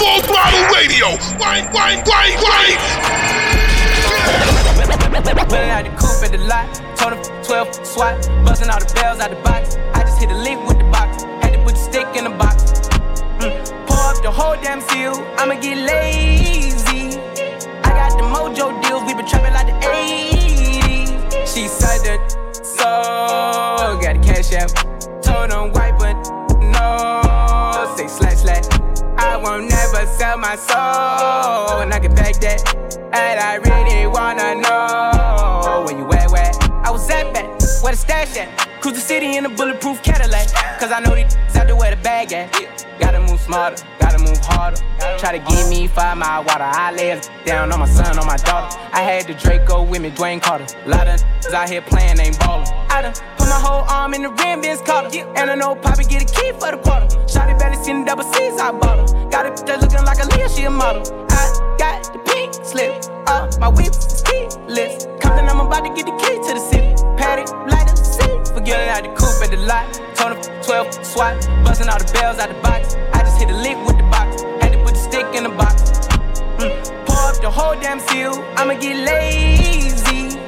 Full throttle radio. Wine, wine, wine, wine. Pulling out the coupe at the lot. Told him 12 swat. Busting all the bells out the box. I just hit a lick with the box. Had to put the stick in the box. Mm. Pour up the whole damn seal. I'ma get lazy. I got the mojo deals. We been trapping like the 80s. She said that so. Got the cash out. Told him white, but no. Say slash slash. I won't never sell my soul. And I can back that. And I really wanna know where you at, where I was at back, where the stash at. Cruise the city in a bulletproof Cadillac. Cause I know these out there where the bag at. Gotta move smarter, gotta move harder. Try to give me five mile water. I lay down on my son, on my daughter. I had the Draco with me, Dwayne Carter. Lot of out here playing, ain't ballin'. I done put my whole arm in the rim, Vince Carter. And I know Poppy get a key for the quarter. Shotty barely seen the double C's, I bought her. Got it just looking like a Leah, she a model. I got the pink slip, uh, my whip is keyless. Compton, I'm about to get the key to the city. Patty, light up city. Out the coupe at the lot. Told him 12 swat, busting all the bells out the box. I just hit a lick with the box. Had to put the stick in the box. Mm. Pour up the whole damn seal. I'ma get lazy.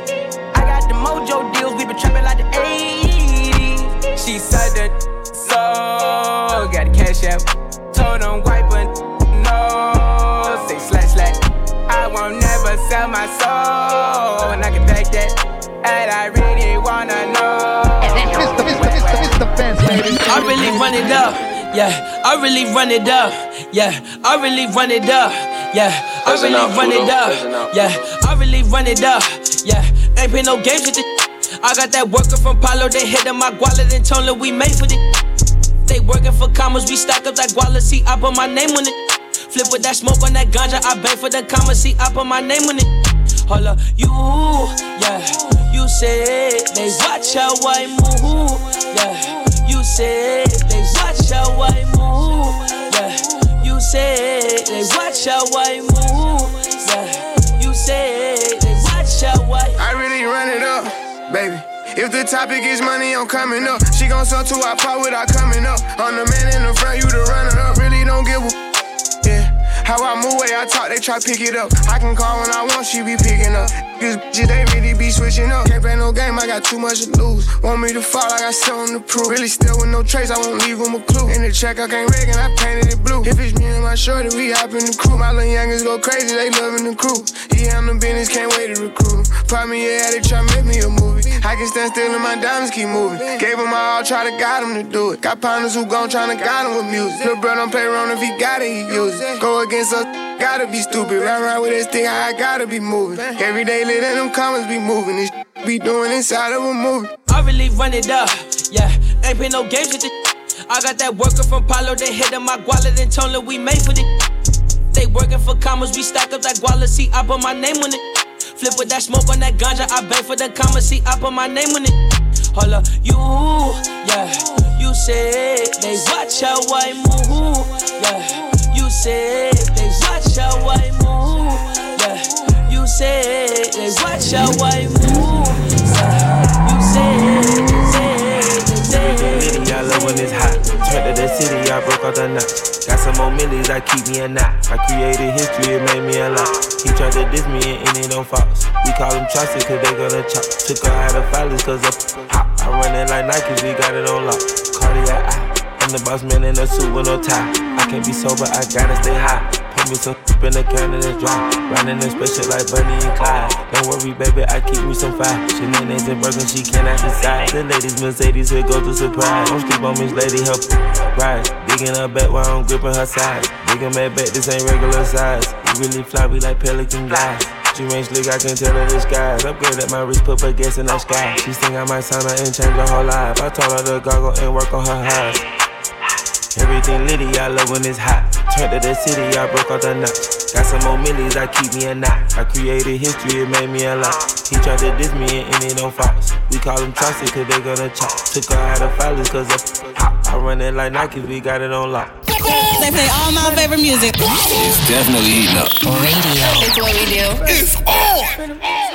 I got the mojo deals. We been trapping like the 80s. She said that so. Got the cash out. Told white, but no. Say slash slash. I won't never sell my soul. And I can back that. And I really wanna know. I really run it up. Yeah, I really run it up. Yeah, I really run it up. Yeah, I really run it up. Yeah, I really run it up. Yeah, ain't play no games with it. I got that worker from Palo, they hit on my guala, then told we made for it. They working for commas, we stack up that guala, see, I put my name on it. Flip with that smoke on that ganja, I beg for the commas, see, I put my name on it. Hold up, you, yeah, you said they watch how I move, yeah. You said they watch how I move, yeah. You said they watch how I move, yeah. You said they watch how I. I really run it up, baby. If the topic is money, I'm coming up. She gon' sell to our pot without coming up. I'm the man in the front, you the runner up. Really don't give a. How I move, way I talk, they try pick it up. I can call when I want, she be picking up. These bitches, they really be switching up. Can't play no game, I got too much to lose. Want me to fall, I got something to prove. Really still with no trace, I won't leave them a clue. In the check, I can't rig and I painted it blue. If it's me and my shorty, we hop in the crew. My little youngers go crazy, they loving the crew. He handle business, can't wait to recruit. Pop me, yeah, they try make me a movie. I can stand still and my diamonds keep moving. Gave my all, try to guide him to do it. Got partners who gon' tryna guide him with music. Lil' bro don't play around if he got it, he use it. Go gotta be stupid. Run around with this thing, I gotta be moving. Every day, let them comments be moving. This be doing inside of a movie. I really run it up. Yeah, ain't play no games with it. I got that worker from Palo, they hit on my then told her we made for it. They working for commas, we stack up that guala, see, I put my name on it. Flip with that smoke on that ganja, I beg for the commas, see, I put my name on it. Hold up, you, yeah, you said they watch how I move, yeah. Said they watch how I move, yeah. You said they watch how I move, yeah. You said, when it's hot. Turned to the city, I broke out the knot. Got some more millies, I keep me a knot. I created history, it made me a lot. He tried to diss me and it don't false. We call them chopsticks cause they gonna chop. Took her out of filers cause of hot. I run it like Nike, we got it on lock. The boss man in a suit with no tie. I can't be sober, I gotta stay high. Put me some in the can and it's dry. Riding in special like Bonnie and Clyde. Don't worry, baby, I keep me some fire. Shenanigans and broken, she cannot decide. The ladies, Mercedes, here go to surprise. Don't sleep on Miss Lady, help ride. Digging her back while I'm gripping her side. Digging back back, this ain't regular size. You really fly, we like pelican guys. She ain't slick, I can tell her skies. Upgrade at my wrist, put her gas in the sky. She think I might sign her and change her whole life. I told her to goggle and work on her eyes. Everything litty, I love when it's hot. Turned to the city, I broke out the knot. Got some more millies, I keep me a knot. I created history, it made me a lot. He tried to diss me and it don't false. We call them trusted cause they gonna chop. Took her out of filers cause of hot. I run it like Nike, we got it on lock. They play all my favorite music. It's definitely heating up. Radio. It's what we do. It's on.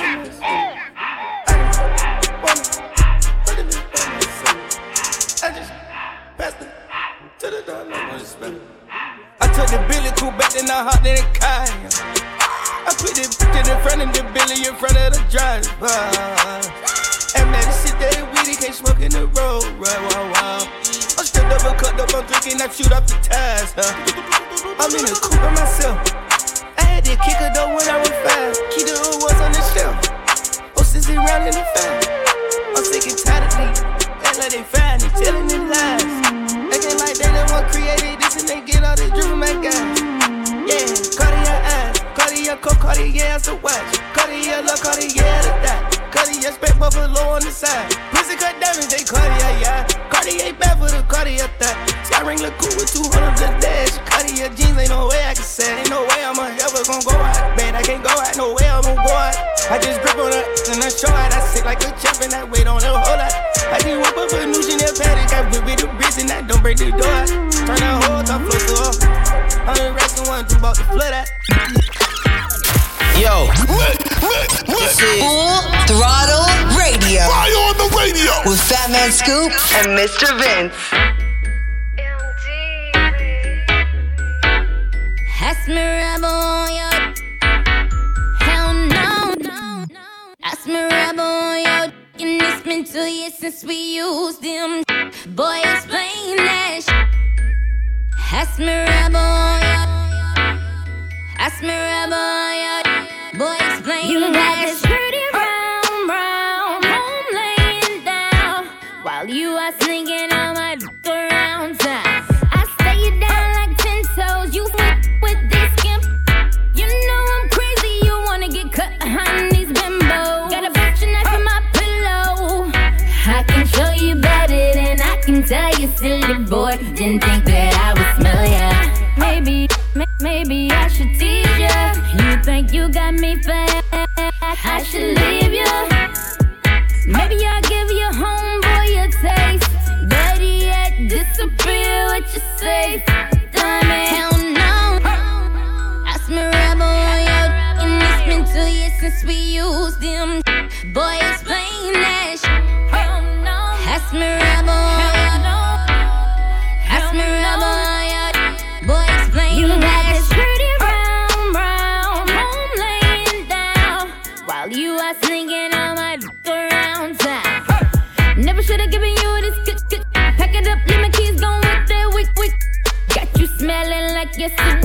The cool back, then I hopped in the car. I put the bitch in front of the Billy in front of the driver. And man, this shit that weedy can't smoke in the road, right? Wow, wow. I'm still double cut up, I'm drinking, I shoot off the tires, huh? I'm in the coupe by myself. I had to kick her though when I was five. Key the was on the shelf. Oh, since he round in the five. I'm sick and tired of these. Act like they fine, they telling their lies. Acting like they the one created this and they get all this from my guys. Yeah, Cartier eyes, Cartier coat, Cartier as a watch, Cartier look, Cartier the dot, Cartier spec buffalo on the side. Pussy cut diamonds, they Cartier, yeah. Cartier bad for the Cartier thought. Sky ring look cool with 200 the dash. Cartier jeans, ain't no way I can say. Ain't no way I'm ever gonna go out. Man, I can't go out, no way I'm gonna go out. I just grip on her and I show out. I sit like a champ and I wait on her whole lot. I just whip up a new Chanel paddock. I whip with the bricks and I don't break the door. Turn that whole top floor to off. Hundred racks and one, two about to flood out. Yo, this is Full Throttle Radio Fire on the radio. with Fatman Scoop and Mr. Vince. Ask me rebel on your hell no. Ask me rebel on your and it's been two years since we used them. Boy, explain that. sh- Ask me rebel on your. Ask me rebel on your. Boy, explain you got this pretty round, round, home laying down while you are singing on my d- around town. I stay you down like ten toes. You flip with this skimp. You know I'm crazy. You wanna get cut behind these bimbos. Got a next to my pillow. I can show you better than I can tell you, silly boy. Didn't think that I think you got me fat? I should leave ya. Maybe I'll give your homeboy a taste. Better yet, disappear with your safe. Diamond, hell no. Ask me rebel on your and it's been two years since we used them. Boy, explain that shit. Ask me rebel smelling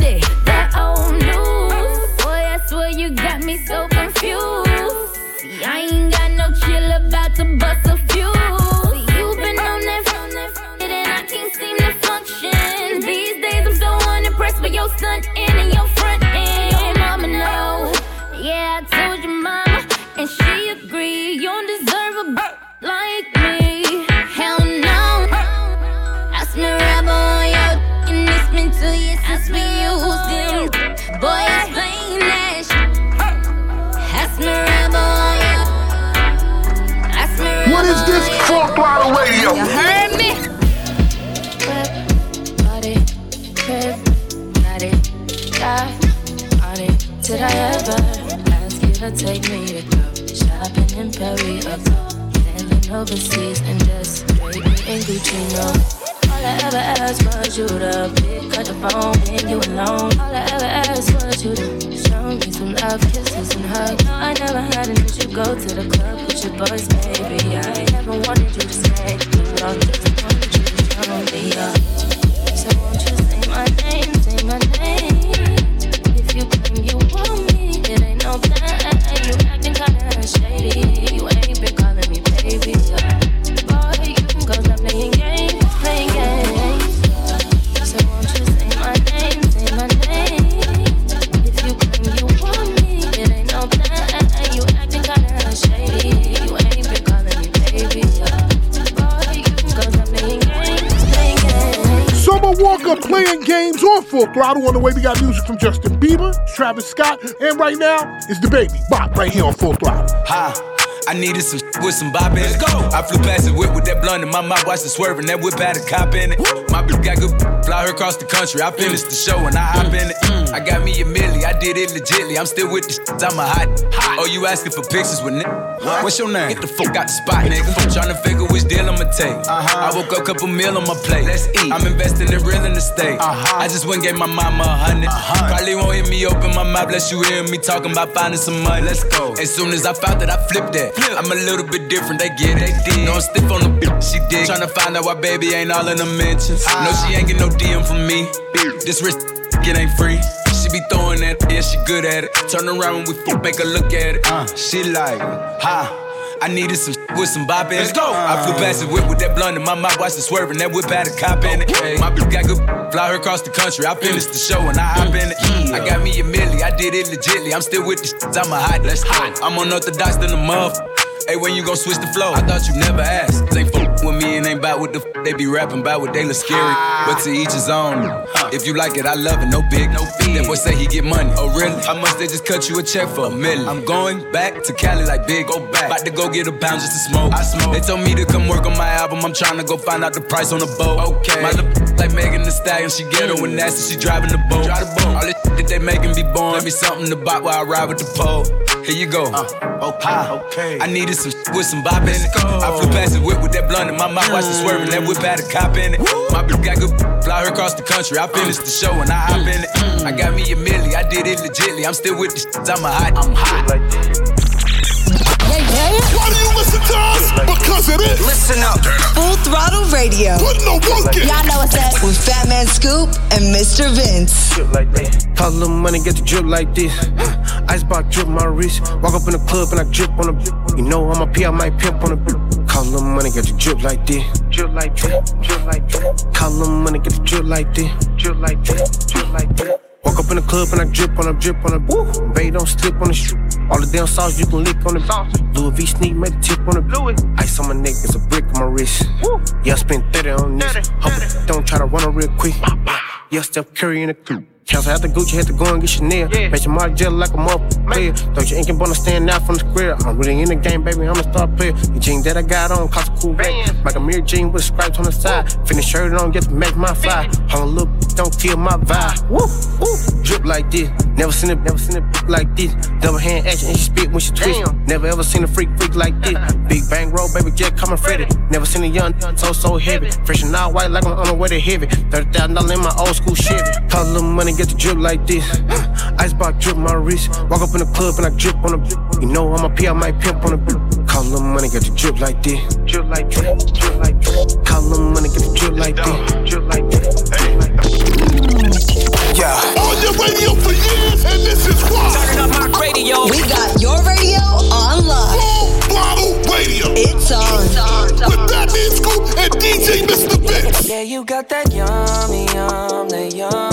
Full Throttle. On the way, we got music from Justin Bieber, Travis Scott, and right now, it's the baby Bop right here on Full Throttle. Ha. I needed some with some bop in it. Let's go. I flew past the whip with that blunt in my mouth, watched it swerving. That whip had a cop in it. My bitch got good, fly her across the country. I finished the show and I hop mm. in it. Mm. I got me a milli, I did it legitly. I'm still with the shit, I'm a hot. Oh, you asking for pictures with nigga? What's your name? Get the fuck out the spot, nigga. Tryna figure which deal I'ma take. Uh-huh. I woke up, a couple meal on my plate. Let's eat. I'm investing in real estate. Uh-huh. I just went and gave my mama a hundred. Probably won't hear me open my mouth, bless you hear me talking about finding some money. Let's go. As soon as I found that, I flipped that. I'm a little bit different, they get it. They did. No, I'm stiff on the bitch, she did. Tryna find out why baby ain't all in the mentions. No, she ain't get no DM from me. This wrist, it ain't free. She be throwing that, yeah, she good at it. Turn around when we fuck, make her look at it. Uh, she like, ha. I needed some with some bop in it. Let's go. I flew past the whip with that blunt in my mouth, watched it swerving. That whip had a cop in it. Hey, My bitch got good, fly her across the country. I finished the show and I hop in it. I got me a milli, I did it legitly. I'm still with the shit, I'm a hot. Let's hot. I'm unorthodox than a muff. Hey, when you gon' switch the flow? I thought you never asked. They fuck with me and ain't bout what the f- they be rapping about what they look scary. Ah. But to each his own. If you like it, I love it. No big, no fee. That boy say he get money. Oh really? How much they just cut you a check for a million? I'm going back to Cali like big. Go back. About to go get a pound just to smoke. I smoke. They told me to come work on my album. I'm trying to go find out the price on the boat. Okay. My like Megan Thee Stallion. She ghetto and nasty. She driving the boat. Drive the boat. All this that they making be born. Let me something to buy while I ride with the pole. Here you go. Uh, okay, okay. I needed some with some bop in it. I flew past the whip with that blunt in my mouth, watched it mm. swerving. That whip had a cop in it. My bitch got good, fly her across the country. I finished the show and I hop mm. in it. I got me a milli, I did it legitly. I'm still with the shit, I'm a hot, I'm hot. Why do you listen to us? Because it is. Listen up. Full Throttle Radio. Put no work in. Y'all know what's up. With Fatman Scoop and Mr. Vince. Drip like that. Call a little money, get the drip like this. Icebox drip my wrist. Walk up in the club and I drip on the. You know I'm a P, I might pimp on the. Call a little money, get the drip like this. Drip like this, drip like this. Call a little money, get the drip like this. Drip like this, drip like this. Walk up in the club and I drip on a drip on a woo. Babe, don't slip on the shoe. All the damn sauce you can lick on the sauce. Louis V sneak, make the tip on the blue. Ice on my neck, it's a brick on my wrist. Yeah, I spent 30 on this. Hope it don't try to run it real quick. Yeah, Steph Curry in the coupe. Cancel out the Gucci, had to go and get Chanel. Yeah. Make your mark jelly like a motherfucker player. Don't you ain't gonna stand out from the square. I'm really in the game, baby, I'm a star player. The jeans that I got on cost a cool bag. Like a mirror jean with stripes on the side. Finish shirt on just to make my fly. Hold on, look, don't kill my vibe. Woo, woo. Drip like this. Never seen a never seen it like this. Double hand action and she spit when she twist. Never ever seen a freak freak like this. Big bang roll, baby, jet coming Freddy. Never seen a young so so heavy. Fresh and all white like I'm on the way to heavy. Thirty thousand dollars in my old school Chevy. Call a little money, get the drip like this. Icebox drip my wrist. Walk up in the club and I drip on the. You know I'm a P, I might pimp on the. Blue. Call a little money, get the drip like this. Drip like this, drip like this. Call a little money, get the drip like this. Drip like this, drip like this. Yeah. On your radio for years, and this is why. Turning up my radio. We got your radio on lock. Full Throttle Radio. It's on. With that man Scoop and DJ Mr. Vince. Yeah, you got that yummy, yum, that yummy, yum,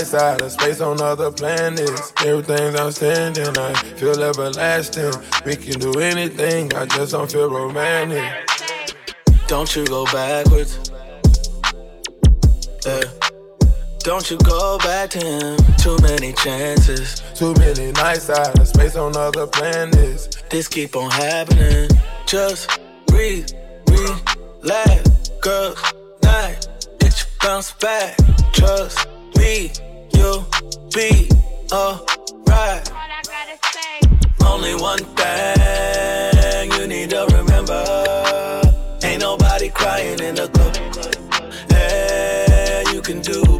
many nights out of space on other planets. Everything's outstanding, I feel everlasting. We can do anything, I just don't feel romantic. Don't you go backwards. Yeah. Don't you go back to him. Too many chances. Too many nights out of space on other planets. This keep on happening. Just breathe, relax, girl. Night, bitch, bounce back. Trust me, you'll be alright. Only one thing you need to remember. Ain't nobody crying in the club. Hey, you can do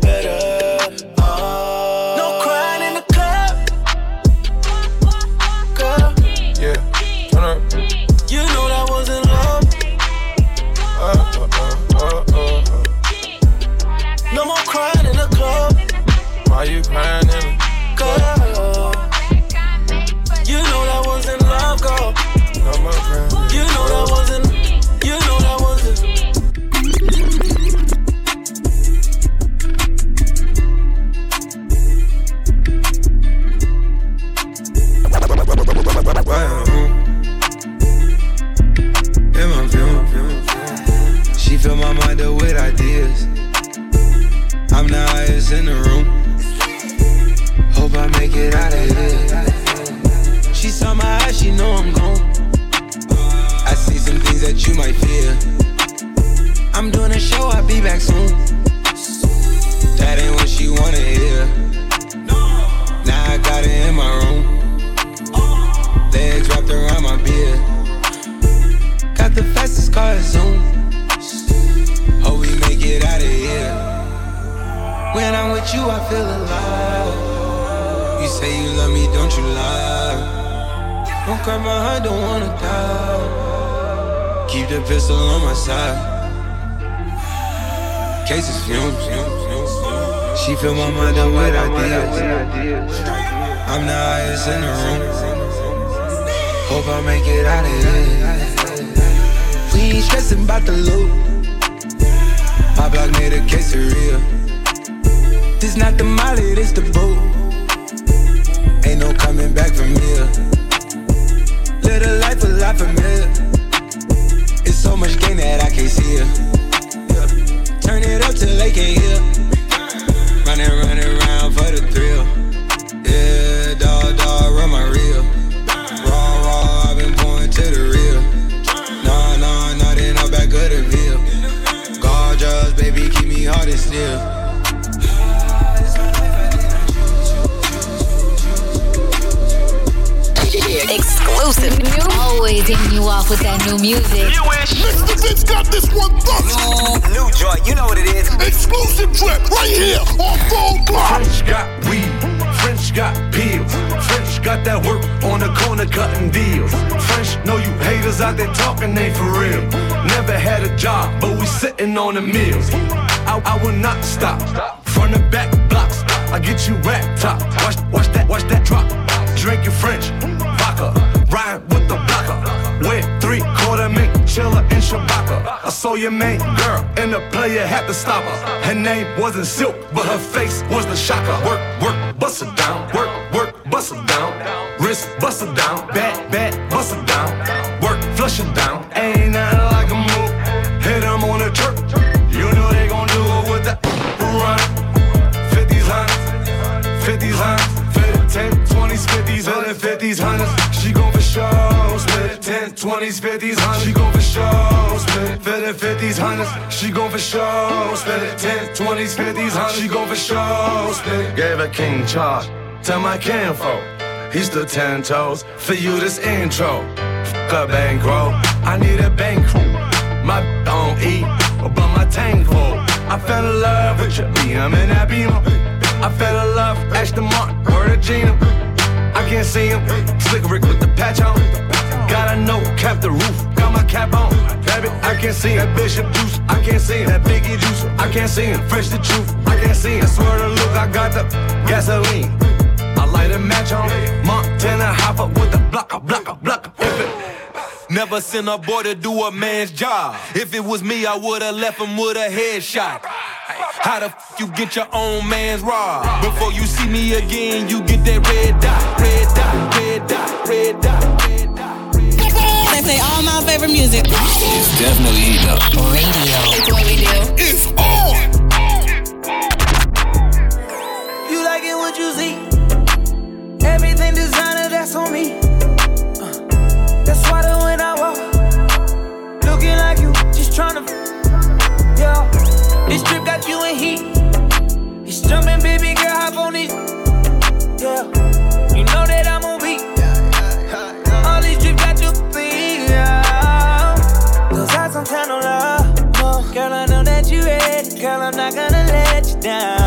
cry my heart, don't wanna die. Keep the pistol on my side. Cases fumes. She fill my mind up with ideas. I'm the highest in the room. Hope I make it out of here. We ain't stressing about the loot. My block made a quesadilla. This not the molly, this the boot. Ain't no coming back from here. A life a lot familiar. It's so much gain that I can't see it. Yeah. Turn it up till they can't hear. Running, running around for the thrill. Exclusive. Always hitting you off with that new music. Mr. Vince got this one busted. New joint, you know what it is. Exclusive trip right here on Full Block. French got weed, French got pills. French got that work on the corner cutting deals. French know you haters out there talking ain't for real. Never had a job, but we sitting on the meals. I, I will not stop. Front and back blocks, I get you rap top. Watch, watch that, watch that drop. Drinking French, chiller in Shabaka. I saw your main girl, and the player had to stop her. Her name wasn't Silk, but her face was the shocker. Work, work, bust it down. Work, work, bust it down. Wrist, bust it down. Back, back, bust it down. Work, flush it down. Ain't nothing like a move. Hit Hit 'em on the chirp. You know they gon' do it with that run. 50s, hundreds, 50s, hundreds. 10, 20s, 50s, 100, 50s, hundreds. She gon' for sure split it. 10, 20s, 50s, hundreds. She gon' split it. 50s, hundreds. She gon' for sure split it. 10, 20s, 50s, hundreds. She gon' for sure it. Gave a king charge. Tell my kinfolk. He's still 10 toes. For you, this intro. Fuck a bankroll. I need a bankroll. My don't eat, but my tank full. I fell in love with your BM and that. I fell in love, Aston Martin, word of Gina. I can't see him. Slick Rick with the patch on. Gotta know, cap the roof, got my cap on. Baby, I can't see him. that Bishop Juice, I can't see him. That Biggie Juice, I can't see him. Fresh the truth, I can't see him. Swear to look, I got the gasoline. I light a match on. Montana hop up with the blocker, blocker, blocker. Never sent a boy to do a man's job. If it was me, I would've left him with a headshot. How the f you get your own man's rob? Before you see me again, you get that red dot, red dot, red dot, red dot. They play all my favorite music. It's definitely the up. Radio. It's what we do. It's on. You like it what you see. Everything designer, that's on me. Uh, that's why the when I walk, looking like you, just tryna. Yeah, this trip got you in heat. It's jumping, baby girl, hop on it. Yeah, you know that I'm Girl, I'm not gonna let you down.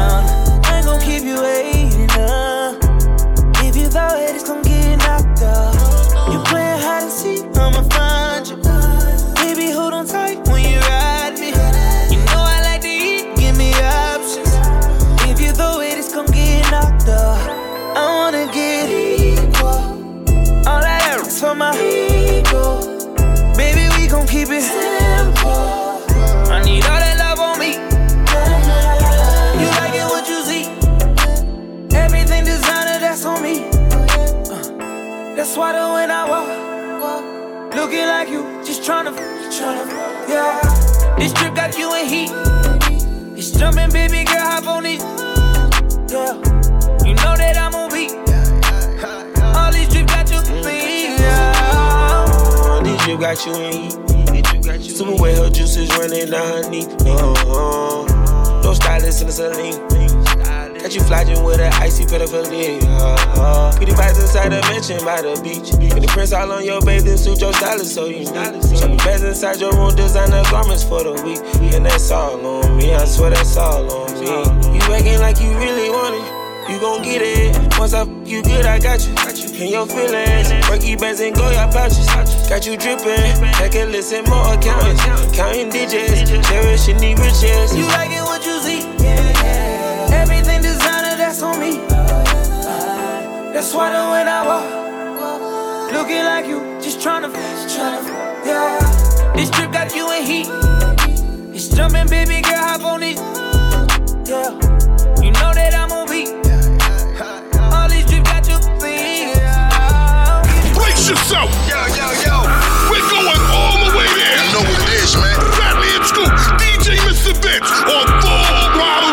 The when I walk, looking like you, just tryna, tryna, yeah. This trip got you in heat. It's jumping, baby girl, hop on it. Yeah, you know that I'm on beat. All these trips got you clean, yeah. These you got you in heat. Super wet, her juices running down her knee. Uh-huh. No stylist in the saline. Got you flogging with an icy pedophilia. Uh-huh. Pretty vibes inside the mansion by the beach. And the prints all on your bathing suit, your stylist so you need. Show me beds inside your room, designer garments for the week. And that's all on me, I swear that's all on me. You acting like you really want it. You gon' get it. Once I you good, I got you. Got you. In your feelings. Worky bands and go your pouches. Got you dripping. Like a listen more accountants. Counting digits. Cherishing the riches. You like it on me. That's why the when I walk, looking like you, just tryna, tryna, yeah. This trip got you in heat. It's jumping, baby girl, hop on it. Yeah, you know that I'm on beat. All these trips got you clean. Yeah. Brace yourself. Yo, yo, yo. We're going all the way there. You know what it is, man. Fatly and Scoop, DJ Mr. Vince on Full Throttle Radio.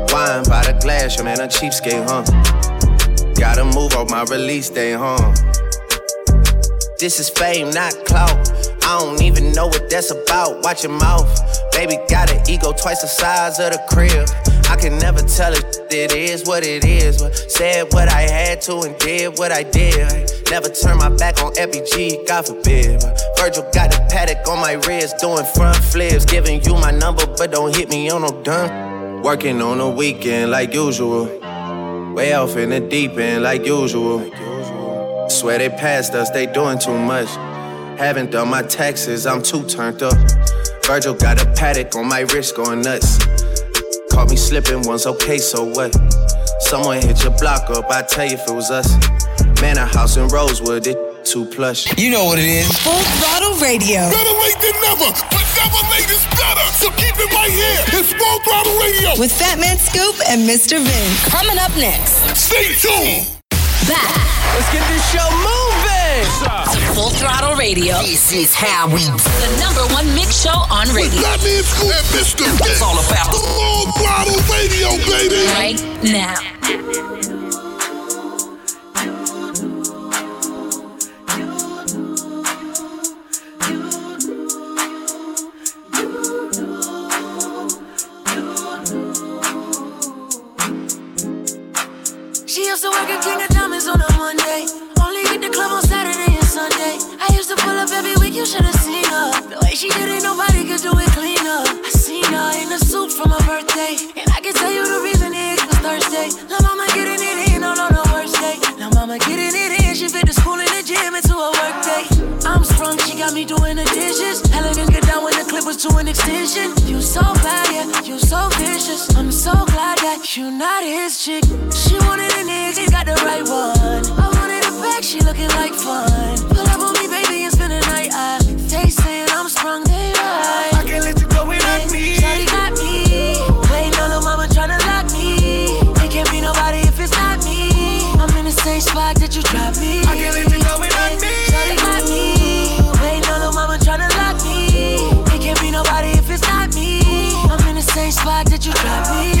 Wine by the glass, your man a cheapskate, huh? Gotta move on my release day, huh? This is fame, not clout. I don't even know what that's about. Watch your mouth. Baby got an ego twice the size of the crib. I can never tell it, it is what it is. But said what I had to and did what I did. Never turn my back on FBG, God forbid. Virgil got a Patek on my wrist, doing front flips. Giving you my number, but don't hit me on no done. Working on a weekend like usual. Way off in the deep end like usual. Swear they passed us, they doing too much. Haven't done my taxes, I'm too turned up. Virgil got a Patek on my wrist going nuts. Caught me slipping once, okay, so what? Someone hit your block up, I tell you if it was us. Man, a house in Rosewood, it too plush. You know what it is. Full throttle radio. Better late than never, but never late is better. So keep it right here. It's Full Throttle Radio. With Fatman Scoop and Mr. Vince. Coming up next. Stay tuned. Back. Let's get this show moving. Full Throttle Radio. This is how we The number one mix show on With radio. Fatman Scoop and Mr. Vince. It's all about Full Throttle Radio, baby. Right now. to an extension. You so bad, yeah, you so vicious. I'm so glad that you not his chick. She wanted an easy, got the right one. I wanted a back, she looking like fun. Pull up on me, baby, and spend the night. I, they saying I'm sprung, they right. I can't let you go without me. Shawty got me. Playing no little mama trying to lock me. It can't be nobody if it's not me. I'm in the same spot that you dropped me. I can't let why did you drop me?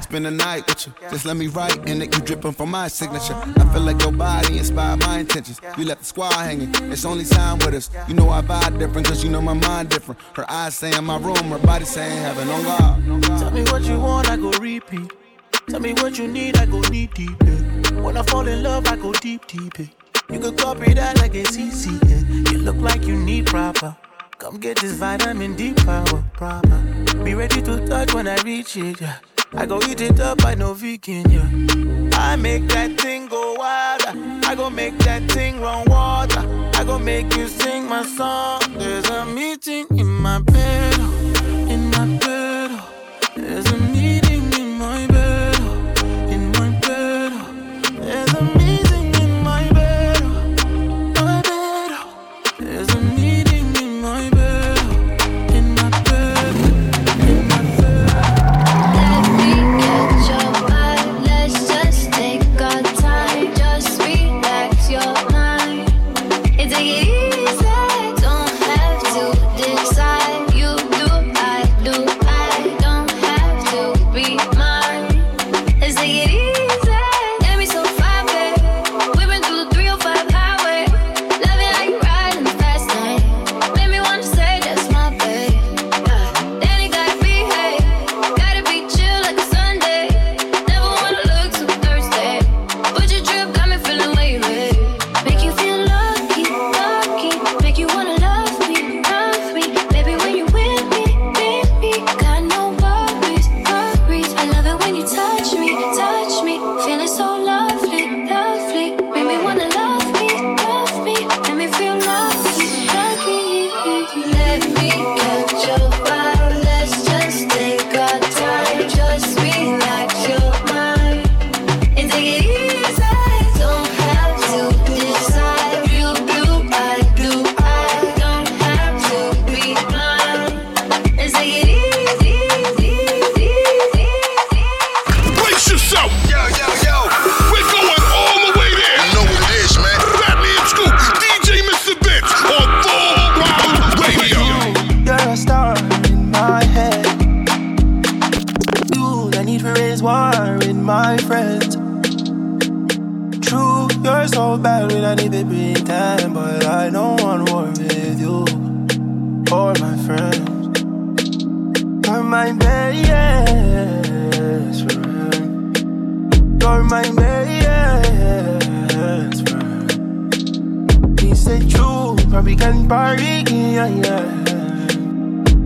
Spend the night with you. Just let me write and it keep dripping from my signature. I feel like your body inspired my intentions. You left the squad hanging. It's only time with us. You know I vibe different cause you know my mind different. Her eyes say in my room, her body saying heaven on God. Tell me what you want, I go repeat. Tell me what you need, I go deep deep. When I fall in love, I go deep deep. You can copy that like it's easy. You look like you need proper. Come get this vitamin D power proper. Be ready to touch when I reach it. Yeah. I go eat it up, I no vegan, yeah. I make that thing go wilder. I go make that thing run water. I go make you sing my song. There's a meeting in my bed. My best friend. You're my best friend. He said true, probably can party, yeah, yeah.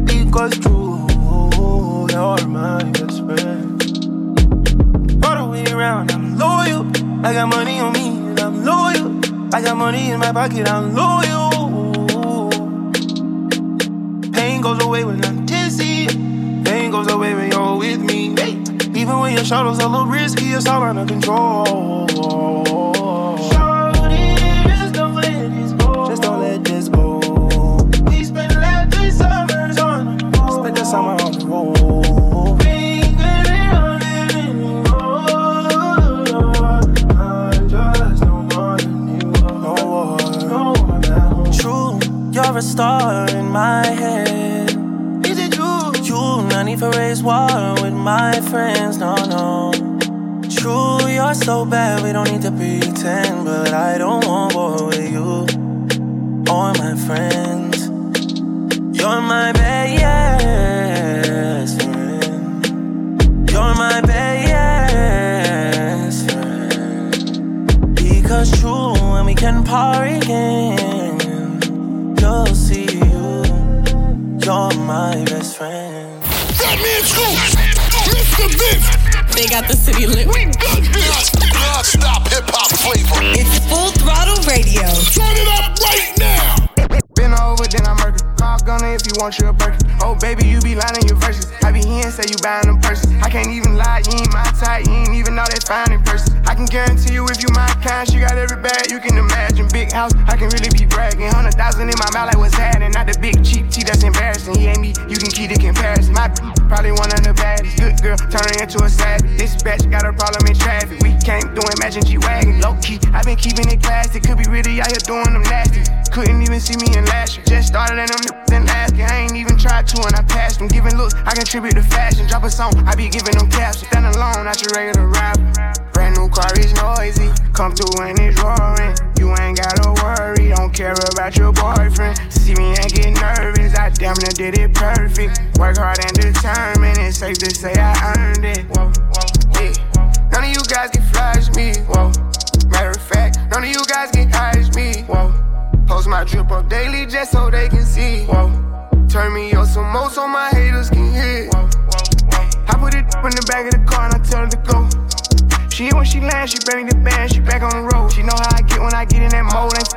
Because true, you're my best friend. All the way around, I'm loyal. I got money on me and I'm loyal. I got money in my pocket, I'm loyal. Pain goes away when I'm goes away when you're with me. Hey. Even when your shadows are a little risky, it's all under control. Just don't let this go. Just don't let this go. We spent last three summers on the road. Spent the summer on the road. Ain't getting on it anymore. I just don't want anymore. No more. No more. True, you're a star in my head. For raise war with my friends. No, no. True, you're so bad, we don't need to pretend. But I don't want war with you or my friends. You're my best friend. You're my best friend. Because true, when we can party again, They got the city lit. We got this non-stop hip hop flavor. It's full throttle radio. Turn it up right now. Been over, then I'm murder. Call gunner if you want your burger. Oh, baby, you be lying your verses. I be here and say you buying them purses. I can't even lie, you ain't my type. You ain't even know that fine in person. I can guarantee you if you my kind, she got every bag you can imagine. Big house, I can really be bragging. Hundred thousand in my mouth, like what's happening? Not the big cheap tea that's embarrassing. He ain't me, you can keep the comparison. My probably one of the baddest. Good girl, turning into a savage. This bitch got a problem in traffic. We came through Imagine G Wagon. Low key, i been keeping it classy. Could be really out here doing them nasty. Couldn't even see me in last year. Just started in them then year. I ain't even tried to and I passed them. Giving looks, I contribute to fashion. Drop a song, I be giving them caps. Stand alone, not your regular rapper. Brand new car is noisy. Come through and it's roaring. You ain't gotta worry, don't care about your boyfriend. See me and get nervous, I damn near did it perfect. Work hard and determined, it's safe to say I earned it. Whoa, whoa, yeah. None of you guys can flash me. Whoa. Matter of fact, none of you guys can hide me. Whoa. Post my drip up daily just so they can see. Whoa. Turn me up some more so my haters can hear. Whoa. I put it in the back of the car and I tell her to go. She hit when she land, she bring the band, she back on the road. She know how I get when I get in that mode. Ain't,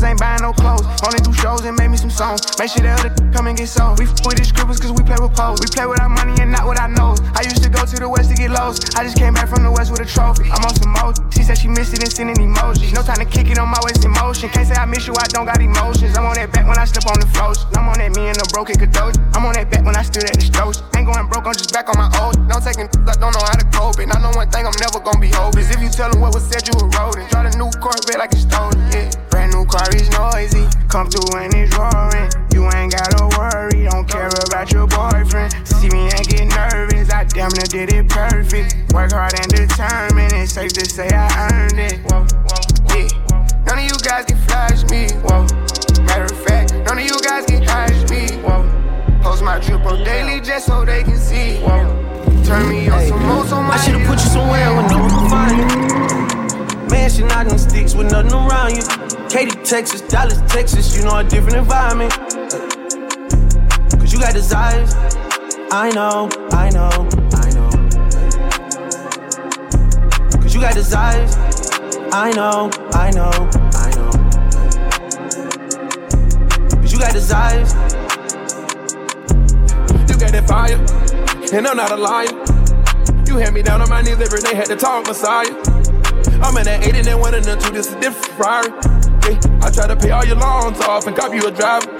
ain't buying no clothes, only do shows and make me some songs. Make sure the other come and get sold. We f with these scribbles cause we play with pose. We play with our money and not with our nose. I used to go to the west to get lost. I just came back from the west with a trophy. I'm on some mode. She said she missed it and sending emojis. No time to kick it on my waist in motion. Can't say I miss you, I don't got emotions. I'm on that back when I step on the floats. I'm on that me and the broken Kadoji. I'm on that back when I stood at the strokes. Ain't going broke, I'm just back on my old. Don't taking I don't know how to cope And I know one thing I'm never gonna be hopeless. If you tell them what was said, you were rodent. Drive a new Corvette like it's stolen, yeah. Brand new car is noisy. Come through and it's roaring. You ain't gotta worry, don't care about your boyfriend. See me and get nervous, I damn near did it perfect. Work hard and determined, it's safe to say I earned it. Whoa, yeah. None of you guys can flash me. Whoa. Matter of fact, none of you guys can hide me. Whoa. Post my drip up daily just so they can see. Whoa. Turn me up some more so my I should've put you somewhere where no one can find you. Mansion out in sticks with nothing around you. Katy, Texas, Dallas, Texas, you know a different environment. Cause you got desires. I know, I know, I know. Cause you got desires. I know, I know, I know. Cause you got desires. You got that fire, and I'm not a liar. You had me down on my knees every day, had to talk Messiah. I'm in that 80 and one and the two, this is different Ferrari. Yeah, I try to pay all your loans off and copy you a driver.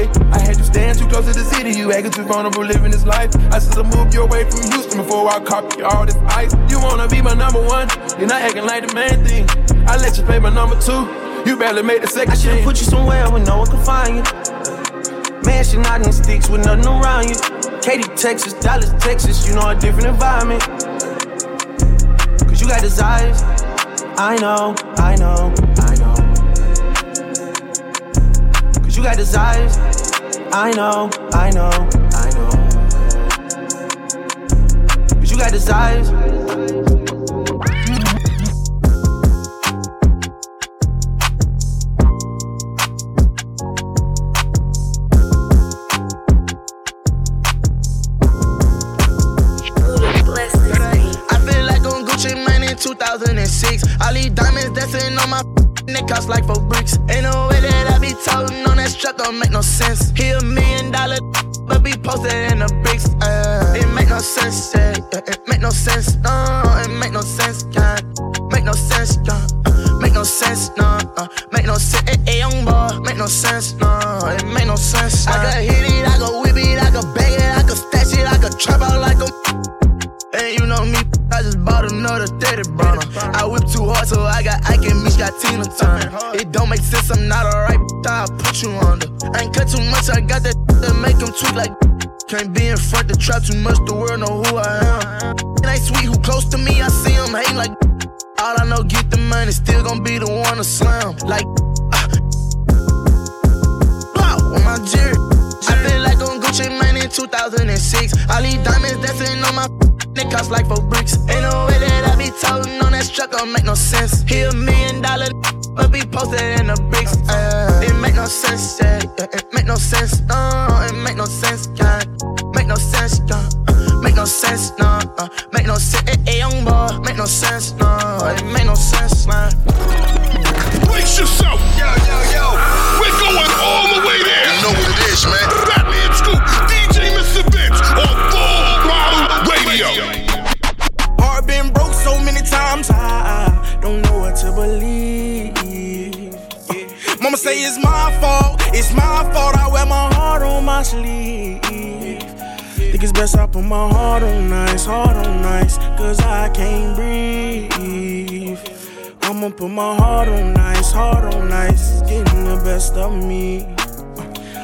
Yeah, I had you stand too close to the city, you acting too vulnerable living this life. I should've moved you away from Houston before I cop you all this ice. You wanna be my number one, you're not acting like the main thing. I let you play my number two, you barely made the second I should've put you somewhere where no one can find you. Mansion out in sticks with nothing around you. Katy, Texas, Dallas, Texas, you know a different environment. Cause you got desires. I know, I know, I know. Cause you got desires. I know, I know, I know. Cause you got desires. 2006. All these diamonds dancing on my neck cost like four bricks. Ain't no way that I be toting on that strap, don't make no sense. He a million dollar, but be posted in the bricks. Uh, it make no sense, yeah, yeah, it make no sense, no, it make no sense, yeah, make no sense, yeah. uh, Make no sense, no, uh, make no sense, eh, eh, young boy, make no sense, no, it make no sense. I could hit it, I could whip it, I could bang it, I could stash it, I could trap out like a and you know me, another 30 burner. I whip too hard, so I got Ike and Mitch got Tina Turner. It don't make sense, I'm not alright, I'll put you under. I ain't cut too much, I got that that make them tweak like. Can't be in front the trap too much, the world know who I am. It ain't sweet who close to me, I see him hate like. All I know, get the money, still gon' be the one to slam. Like, uh, Wow, on my jerry. I feel like on Gucci Mane in 2006. All these diamonds dancing on my it cost like four bricks. Ain't no way that I be toting on that struck, don't make no sense. He a million dollar, but be posted in the bricks. Uh, it make no sense, yeah, yeah, it make no sense, no, it make no sense, yeah, make no sense, yeah. uh, Make no sense, no, uh, make no sense, eh, eh, young boy, make no sense, no, it make no sense, man. Brace yourself. Yo, yo, yo. We're going all the way there. You know what it is, man. Believe. Uh, Mama say it's my fault, it's my fault. I wear my heart on my sleeve. Think it's best I put my heart on ice, heart on nice, cause I can't breathe. I'ma put my heart on ice, heart on nice, getting the best of me.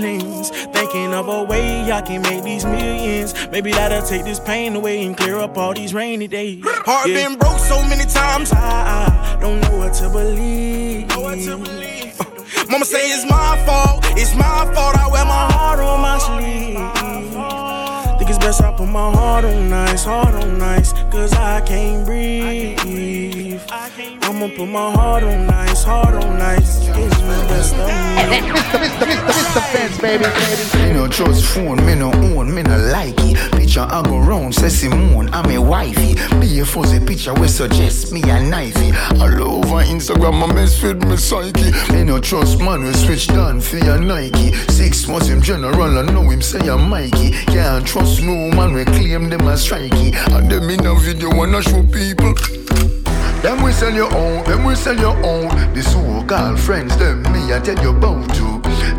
Thinking of a way I can make these millions. Maybe that'll take this pain away and clear up all these rainy days. Heart been broke so many times, I, I don't know what to believe. Uh, Mama say it's my fault, it's my fault. I wear my heart on my sleeve. Think it's best I put my heart on ice, heart on nice, cause I can't breathe. I'ma put my heart on ice, heart on nice, gives me the best of me. Me no trust phone, me no own, me no like it. Picture I go round, say Simone, I'm a wifey. Be a fuzzy picture we suggest me a knifey. All over Instagram, I mess with me psyche. Me no trust man, we switch down for your Nike. Six months him general, I know him say I'm Mikey. Can't trust no man, we claim them as strikey. And them in a video wanna show people. Them we sell your own, them we sell your own. The so-called friends, them me I tell you about you.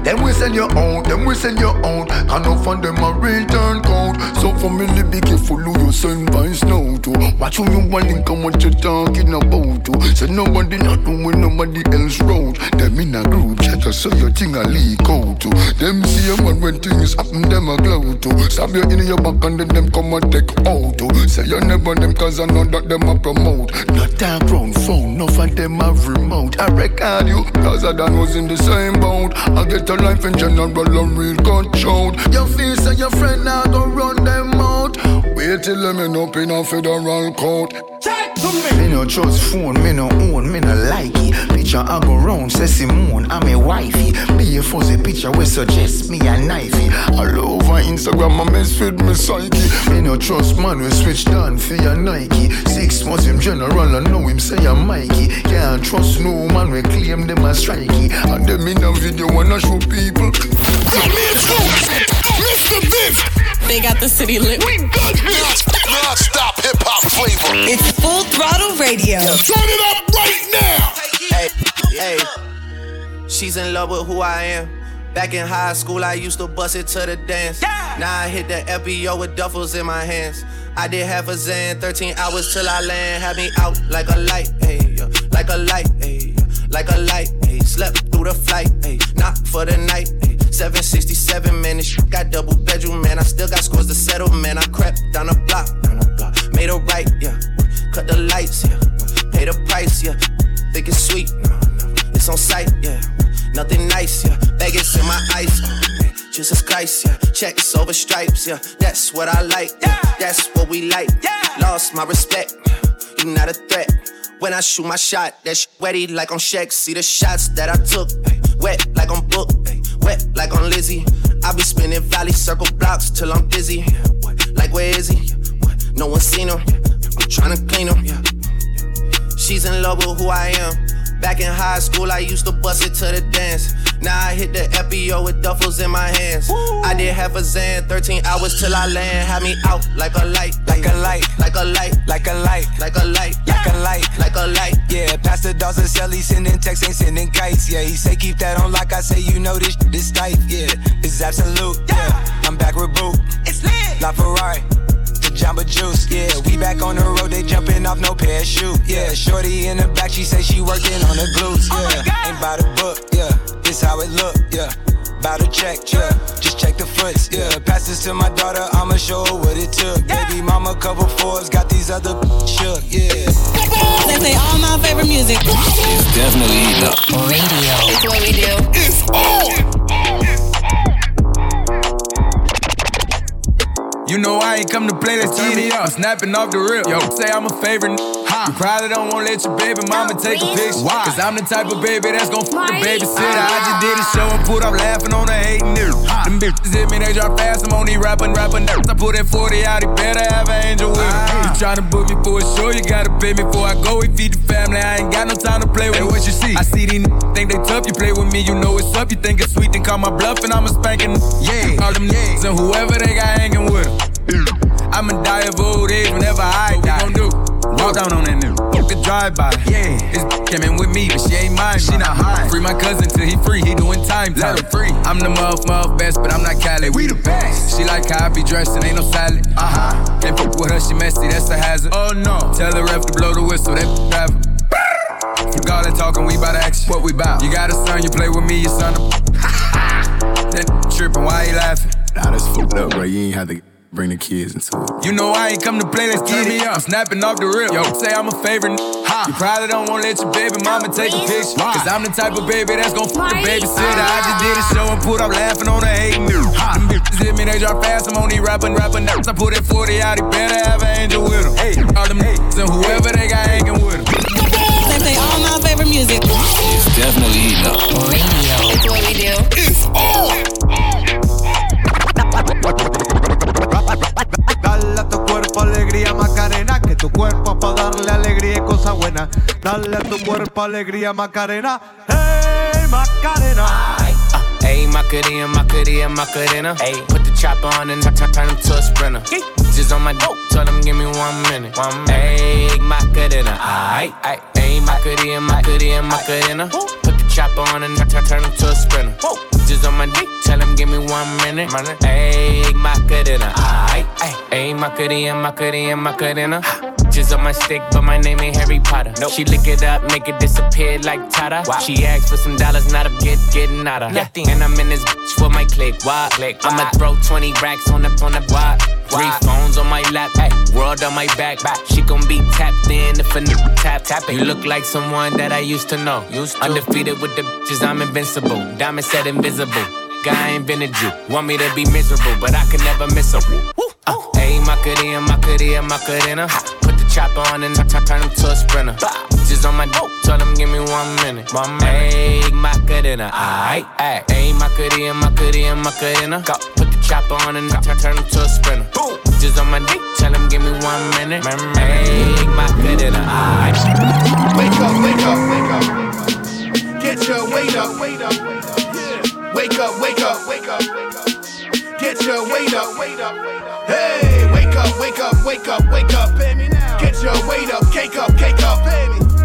Them we send your own, them we send your own. Can no fund them a return code. So family be careful who you send vines now to. Watch who you want and what you talking about to. Say nobody not doing nobody else road. Them in a group chat so your thing a leak out to. Them see a man when things happen, them a glow to. Stab you in your back and then them come and take out to. Say you never them cause I know that them a promote. Not that ground phone, no of them have remote. I record you, cause I done was in the same boat. I get life in general, a real controlled. Your face and your friend now go run them out. Wait till them end up in a federal court. Me no trust phone, me no own, me no like it. Picture I go round, say Simone, I'm a wifey. Be a fuzzy picture we suggest me a knifey. All over Instagram, I mess with me psyche. Me no trust man, we switch down for your Nike. Six months him general, I know him say I'm Mikey. Can't trust no man, we claim them as strikey. And them in a video wanna show people. Mr. Vince. They got the city lit. We got this non-stop hip hop flavor. It's Full Throttle Radio. Turn it up right now. Hey, she's in love with who I am. Back in high school, I used to bust it to the dance. Now I hit the FBO with duffels in my hands. I did half a Zan, 13 hours till I land. Had me out like a light, hey, like a light, hey, like a light, hey. Slept through the flight, hey, not for the night, hey. 767, man, this shit got double bedroom, man. I still got scores to settle, man. I crept down the block, down the block. Made a right, yeah. Cut the lights, yeah. Pay the price, yeah. Think it's sweet, no, no. It's on sight, yeah. Nothing nice, yeah. Vegas in my ice, oh. Jesus Christ, yeah. Checks over stripes, yeah. That's what I like, yeah. That's what we like. Yeah. Lost my respect, you not a threat. When I shoot my shot, that shit wetty like on Shaq. See the shots that I took, ay, wet like on Book, ay, wet like on Lizzie. I be spinning valley circle blocks till I'm dizzy. Like where is he? No one seen him. I'm trying to clean him. She's in love with who I am. Back in high school, I used to bust it to the dance. Now I hit the FBO with duffels in my hands. I did half a Zan, 13 hours till I land. Had me out like a light, like a light, like a light, like a light, like a light, like a light, like a light. Yeah, Pastor Dawson Shelly sending texts, ain't sending kites. Yeah, he say keep that on like I say, you know this this tight. Yeah, it's absolute. Yeah, I'm back with Boot. It's lit. La Ferrari. The Jamba Juice, yeah. We back on the road, they jumping off no parachute, yeah. Shorty in the back, she say she working on the glutes, oh yeah. Ain't by the book, yeah. This how it look, yeah. Bout to check, yeah. Just check the foots, yeah. Pass this to my daughter, I'ma show her what it took. Baby mama, couple fours, got these other shook, yeah. They play all my favorite music. It's definitely heating up. Radio. It's what we do. It's on. You know I ain't come to play, let's turn me up. I'm snapping off the rip. Yo, say I'm a favorite. You probably don't wanna let your baby mama take a picture. Why? Cause I'm the type of baby that's gon' fuck the babysitter. I just did a ah. show and put up laughing on the hating nigga. Them bitches hit me, they drop fast. I'm on these rapping, rapping nerves. I put that 40 out, he better have an angel with him. Ah. You tryna book me for a show, you gotta pay me before I go. We feed the family, I ain't got no time to play with. Hey, what you see? I see these n- think they tough, you play with me, you know it's up. You think it's sweet, then call my bluff and I'm a spanking. Yeah, all them niggas and whoever they got hanging with them. I'ma die of Walk down on that nigga. Fuck the drive by. Yeah. This came in with me, but she ain't mine. She not high. Free my cousin till he free. He doing time. Let him free. I'm the muff, muff best, but I'm not Cali. We the best. She like how I be dressed and ain't no salad. Uh huh. Can't fuck with her, she messy. That's a hazard. Oh no. Tell the ref to blow the whistle. That driver. Fuck all that talking, we bout action. What we bout? You got a son, you play with me, your son. A... That tripping, why he laughing? Nah, that's fucked up, bro. You ain't have to bring the kids into it. You know I ain't come to play, let's turn me up. I'm snapping off the rip. Yo, say I'm a favorite. Huh. You probably don't wanna let your baby mama take a picture. Cause I'm the type of baby that's gon' fuck the babysitter. I just did a show and put up laughing on the hating nigga. Them bitches hit me, they drop fast. I'm only rapping, rapping nerves. I put that 40 out, he better have an angel with him. Hey, all them niggas and whoever they got hanging with him. They play all my favorite music. It's definitely heating up. Radio. It's what we do. It's on. Dale a tu cuerpo alegría Macarena, que tu cuerpo para darle alegría y cosa buena. Dale a tu cuerpo alegría Macarena, hey Macarena. Ayy, Macarena, Macarena, Macarena. Ayy, put the chopper on and turn, turn him to a sprinter. Just on my dope, tell him give me one minute. One minute. Ayy, Macarena. Ayy, Macarena, Macarena, Macarena. Put chopper on and turn, turn him to a sprinter. Just on my dick, tell him give me one minute. Ayy, Macarena, aight. Ayy, Macarena, Macarena, Macarena. Just on my stick, but my name ain't Harry Potter. She lick it up, make it disappear like Tata. She asked for some dollars, not a get getting out of. Nothing. And I'm in this bitch for my click. Why? click. I'ma throw 20 racks on the on the why? Three phones on my lap, ay, world on my back. back. She gon' be tapped in if a nigga tap tap it. You look like someone that I used to know. Used to. Undefeated with the bitches, I'm invincible. Diamond said invisible. Guy invented you. Want me to be miserable, but I can never miss her. Uh, Ayy, Macarena, Macarena, Macarena. Put the chopper on and t- turn him to a sprinter. Just on my dope, tell him give me one minute. One minute. Ayy, Macarena, aight, aight. Ayy, Macarena, Macarena, Macarena. Go. Put the chopper on and t- turn him to a sprinter. Just on my dick, tell him give me one minute. Ayy, Macarena, aight. Wake up, wake up, wake up. Wake up. Get your weight up, weight up. Wake up, wake up, wake up. Wake up. Get your weight up, weight up. Hey, wake up, wake up, wake up, wake up your weight up, cake up, cake up.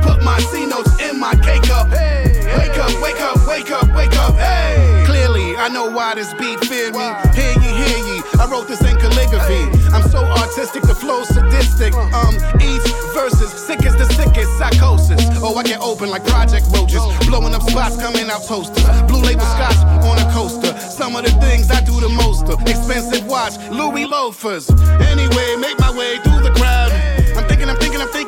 Put my C notes in my cake up. Wake up, wake up, wake up, wake up. Hey. Clearly, I know why this beat fear me. Hear ye, hear ye. I wrote this in calligraphy. I'm so artistic, the flow sadistic. Um, each verses, sick as the sickest psychosis. Oh, I get open like Project Roaches, oh. blowing up spots, coming out toaster. Blue label scotch on a coaster. Some of the things I do the most. Expensive watch, Louis loafers. Anyway, make my way through the crowd. I'm thinking,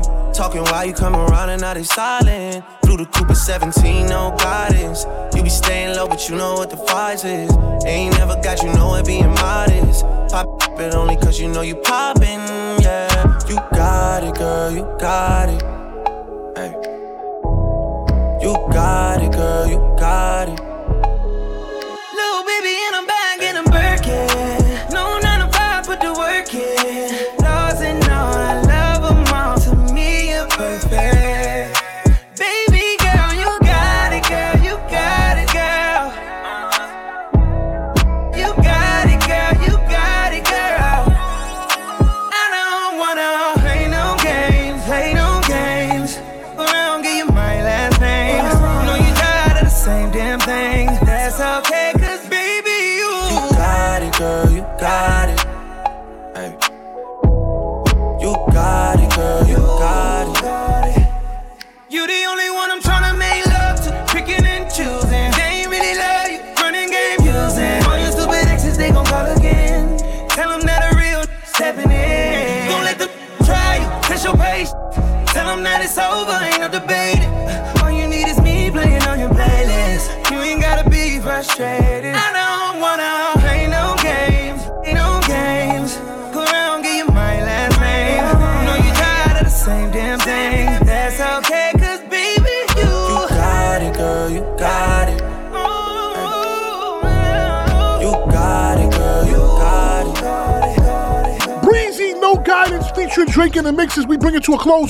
Talking while you come around and now they silent. Flew the Cooper 17, no guidance. You be staying low, but you know what the price is. Ain't never got you know it being modest. Pop it only cause you know you poppin', yeah. You got it, girl, you got it. Hey. You got it, girl, you got it.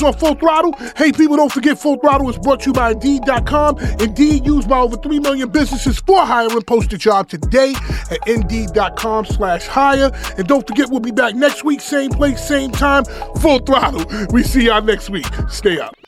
On Full Throttle. Hey, people, don't forget Full Throttle is brought to you by Indeed.com. Indeed, used by over 3 million businesses for hiring. Post a job today at Indeed.com slash hire. And don't forget, we'll be back next week, same place, same time. Full Throttle. We see y'all next week. Stay up.